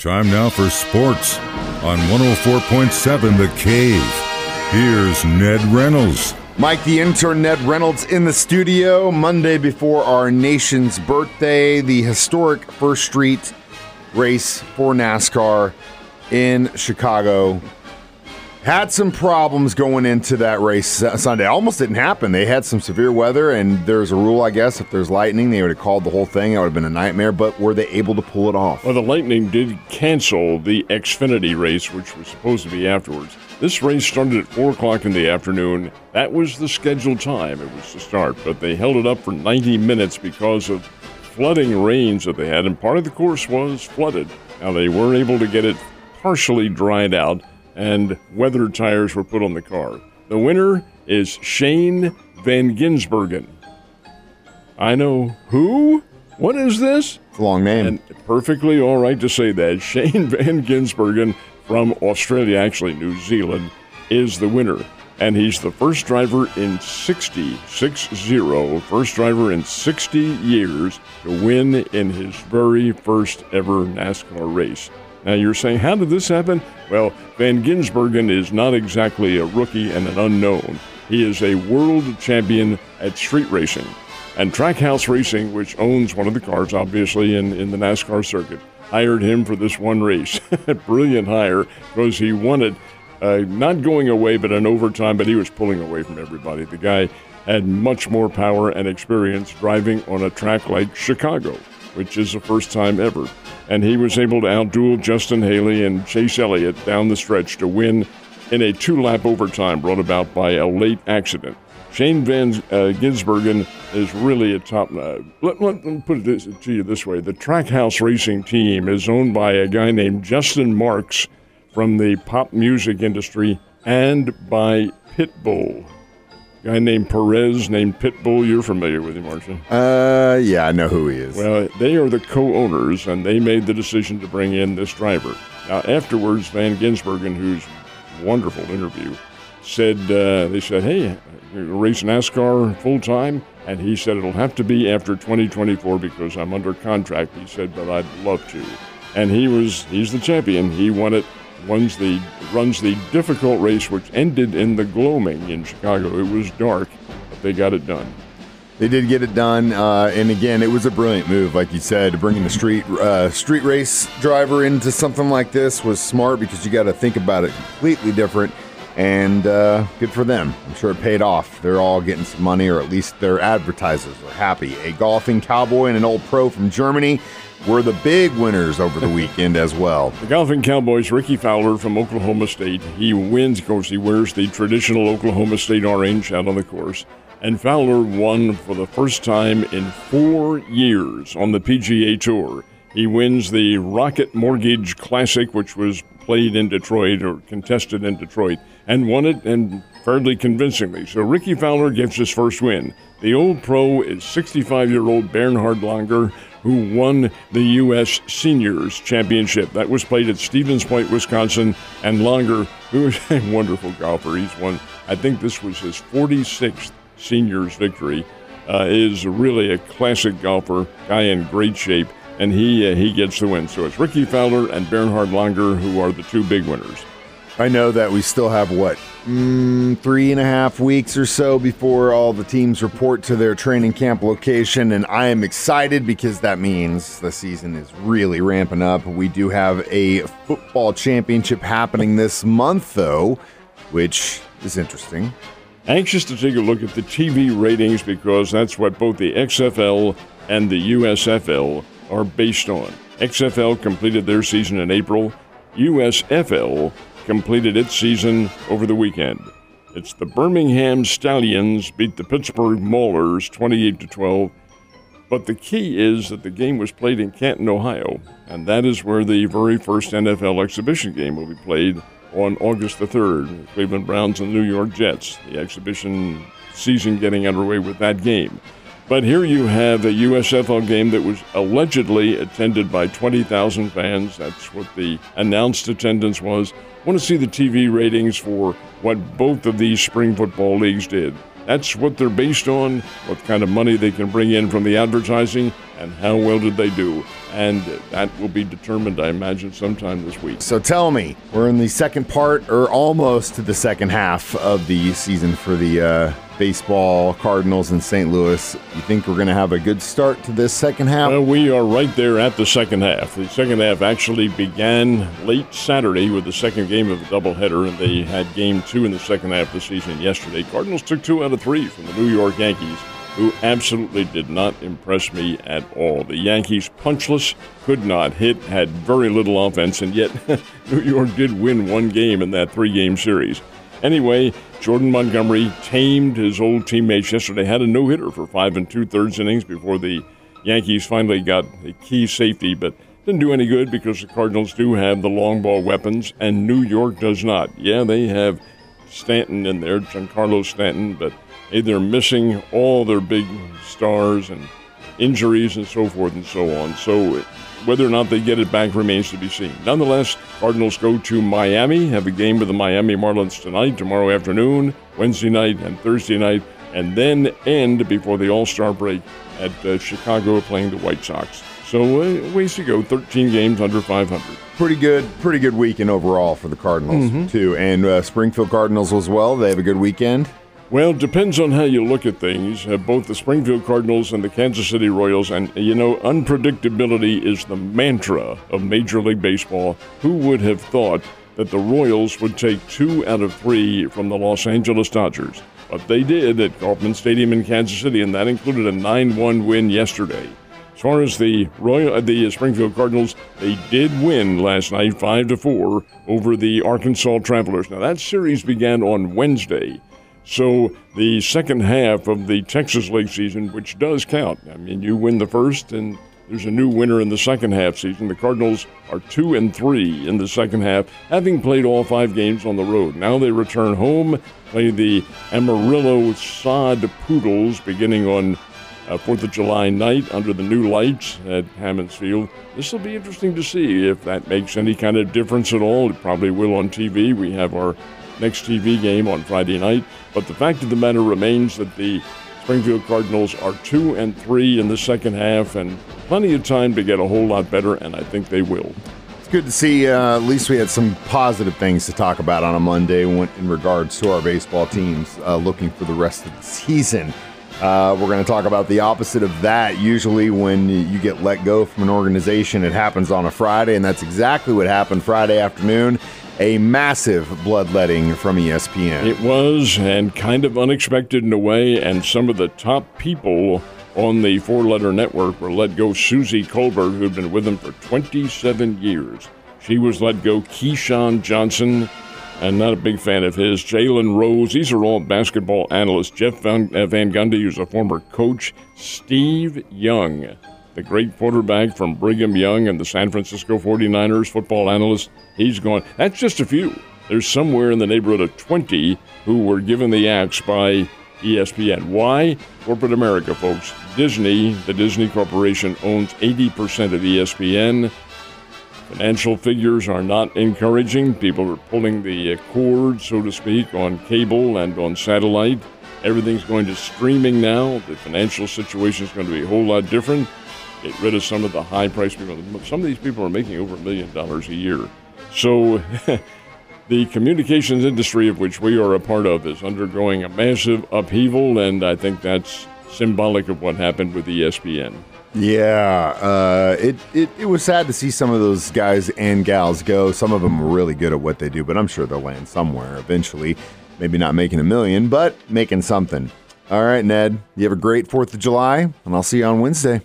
Time now for sports on 104.7 The Cave. Here's Ned Reynolds. Mike, the intern Ned Reynolds in the studio. Monday before our nation's birthday, the historic First Street race for NASCAR in Chicago. Had some problems going into that race Sunday. Almost didn't happen. They had some severe weather, and there's a rule, I guess, if there's lightning, they would have called the whole thing. It would have been a nightmare, but were they able to pull it off? Well, the Lightning did cancel the Xfinity race, which was supposed to be afterwards. This race started at 4 o'clock in the afternoon. That was the scheduled time it was to start, but they held it up for 90 minutes because of flooding rains that they had, and part of the course was flooded. Now, they were able to get it partially dried out and weather tires were put on the car. The winner is Shane Van Gisbergen. I know who? What is this? It's a long name. And perfectly all right to say that. Shane Van Gisbergen from Australia, actually New Zealand, is the winner. And he's the first driver in 60, 6-0, first driver in 60 years to win in his very first ever NASCAR race. Now you're saying, how did this happen? Well, Van Gisbergen is not exactly a rookie and an unknown. He is a world champion at street racing. And Trackhouse Racing, which owns one of the cars, obviously, in, in the NASCAR circuit, hired him for this one race. Brilliant hire because he it, uh, not going away, but in overtime, but he was pulling away from everybody. The guy had much more power and experience driving on a track like Chicago, which is the first time ever and he was able to outduel Justin Haley and Chase Elliott down the stretch to win in a two lap overtime brought about by a late accident. Shane Van uh, Gisbergen is really a top. Uh, let, let, me put it to you this way: the Trackhouse Racing team is owned by a guy named Justin Marks from the pop music industry and by Pitbull guy named Perez, named Pitbull. You're familiar with him, aren't you? Uh, yeah, I know who he is. Well, they are the co-owners, and they made the decision to bring in this driver. Now, afterwards, Van Gisbergen, who's wonderful interview, said uh, they said, "Hey, race NASCAR full time," and he said it'll have to be after 2024 because I'm under contract. He said, "But I'd love to," and he was he's the champion. He won it runs the runs the difficult race, which ended in the gloaming in Chicago. It was dark, but they got it done. They did get it done, uh, and again, it was a brilliant move, like you said, bringing the street uh, street race driver into something like this was smart because you got to think about it completely different. And uh, good for them. I'm sure it paid off. They're all getting some money, or at least their advertisers are happy. A golfing cowboy and an old pro from Germany were the big winners over the weekend as well. The Golfing Cowboys, Rickie Fowler from Oklahoma State, he wins, of course, he wears the traditional Oklahoma State orange out on the course. And Fowler won for the first time in four years on the PGA Tour. He wins the Rocket Mortgage Classic, which was played in Detroit or contested in Detroit, and won it and fairly convincingly. So Rickie Fowler gets his first win. The old pro is 65 year old Bernhard Langer, who won the U.S. Seniors Championship. That was played at Stevens Point, Wisconsin. And Langer, who is a wonderful golfer, he's won, I think this was his 46th Seniors victory, uh, is really a classic golfer, guy in great shape. And he, uh, he gets the win. So it's Rickie Fowler and Bernhard Langer who are the two big winners. I know that we still have what mm, three and a half weeks or so before all the teams report to their training camp location, and I am excited because that means the season is really ramping up. We do have a football championship happening this month, though, which is interesting. Anxious to take a look at the TV ratings because that's what both the XFL and the USFL are based on. XFL completed their season in April. USFL completed its season over the weekend. It's the Birmingham Stallions beat the Pittsburgh Maulers 28 to 12. But the key is that the game was played in Canton, Ohio, and that is where the very first NFL exhibition game will be played on August the 3rd. Cleveland Browns and New York Jets. The exhibition season getting underway with that game. But here you have a USFL game that was allegedly attended by 20,000 fans. That's what the announced attendance was. I want to see the TV ratings for what both of these spring football leagues did. That's what they're based on, what kind of money they can bring in from the advertising, and how well did they do. And that will be determined, I imagine, sometime this week. So tell me, we're in the second part, or almost to the second half of the season for the uh, baseball Cardinals in St. Louis. You think we're going to have a good start to this second half? Well, we are right there at the second half. The second half actually began late Saturday with the second game of the doubleheader, and they had game two in the second half of the season yesterday. Cardinals took two out of three from the New York Yankees who absolutely did not impress me at all. The Yankees, punchless, could not hit, had very little offense, and yet New York did win one game in that three game series. Anyway, Jordan Montgomery tamed his old teammates yesterday, had a no hitter for five and two thirds innings before the Yankees finally got a key safety, but didn't do any good because the Cardinals do have the long ball weapons and New York does not. Yeah, they have Stanton in there, Giancarlo Stanton, but hey, they're missing all their big stars and injuries and so forth and so on. So whether or not they get it back remains to be seen. Nonetheless, Cardinals go to Miami, have a game with the Miami Marlins tonight, tomorrow afternoon, Wednesday night, and Thursday night, and then end before the All Star break at uh, Chicago playing the White Sox. So uh, ways to go. 13 games under 500. Pretty good, pretty good weekend overall for the Cardinals mm-hmm. too, and uh, Springfield Cardinals as well. They have a good weekend. Well, depends on how you look at things. Uh, both the Springfield Cardinals and the Kansas City Royals, and you know, unpredictability is the mantra of Major League Baseball. Who would have thought that the Royals would take two out of three from the Los Angeles Dodgers? But they did at Kauffman Stadium in Kansas City, and that included a 9 1 win yesterday. As far as the Royal, uh, the Springfield Cardinals, they did win last night, five to four, over the Arkansas Travelers. Now that series began on Wednesday. So the second half of the Texas League season, which does count, I mean, you win the first, and there's a new winner in the second half season. The Cardinals are two and three in the second half, having played all five games on the road. Now they return home, play the Amarillo Sod Poodles beginning on uh, Fourth of July night under the new lights at Hammons Field. This will be interesting to see if that makes any kind of difference at all. It probably will on TV. We have our next TV game on Friday night. But the fact of the matter remains that the Springfield Cardinals are two and three in the second half, and plenty of time to get a whole lot better, and I think they will. It's good to see. Uh, at least we had some positive things to talk about on a Monday in regards to our baseball teams uh, looking for the rest of the season. Uh, we're going to talk about the opposite of that. Usually, when you get let go from an organization, it happens on a Friday, and that's exactly what happened Friday afternoon a massive bloodletting from ESPN. It was, and kind of unexpected in a way, and some of the top people on the four letter network were let go. Suzy Kolber, who had been with them for 27 years. She was let go. Keyshawn Johnson, and not a big fan of his. Jalen Rose, these are all basketball analysts. Jeff Van, uh, Van Gundy, who's a former coach. Steve Young, the great quarterback from Brigham Young and the San Francisco 49ers football analyst. He's gone. That's just a few. There's somewhere in the neighborhood of 20 who were given the axe by ESPN. Why? Corporate America, folks. Disney, the Disney Corporation, owns 80% of ESPN. Financial figures are not encouraging. People are pulling the uh, cord, so to speak, on cable and on satellite. Everything's going to streaming now. The financial situation is going to be a whole lot different get rid of some of the high price people. Some of these people are making over a million dollars a year. So the communications industry of which we are a part of is undergoing a massive upheaval, and I think that's symbolic of what happened with ESPN. Yeah, uh, it, it it was sad to see some of those guys and gals go. Some of them were really good at what they do, but I'm sure they'll land somewhere eventually. Maybe not making a million, but making something. All right, Ned, you have a great 4th of July, and I'll see you on Wednesday.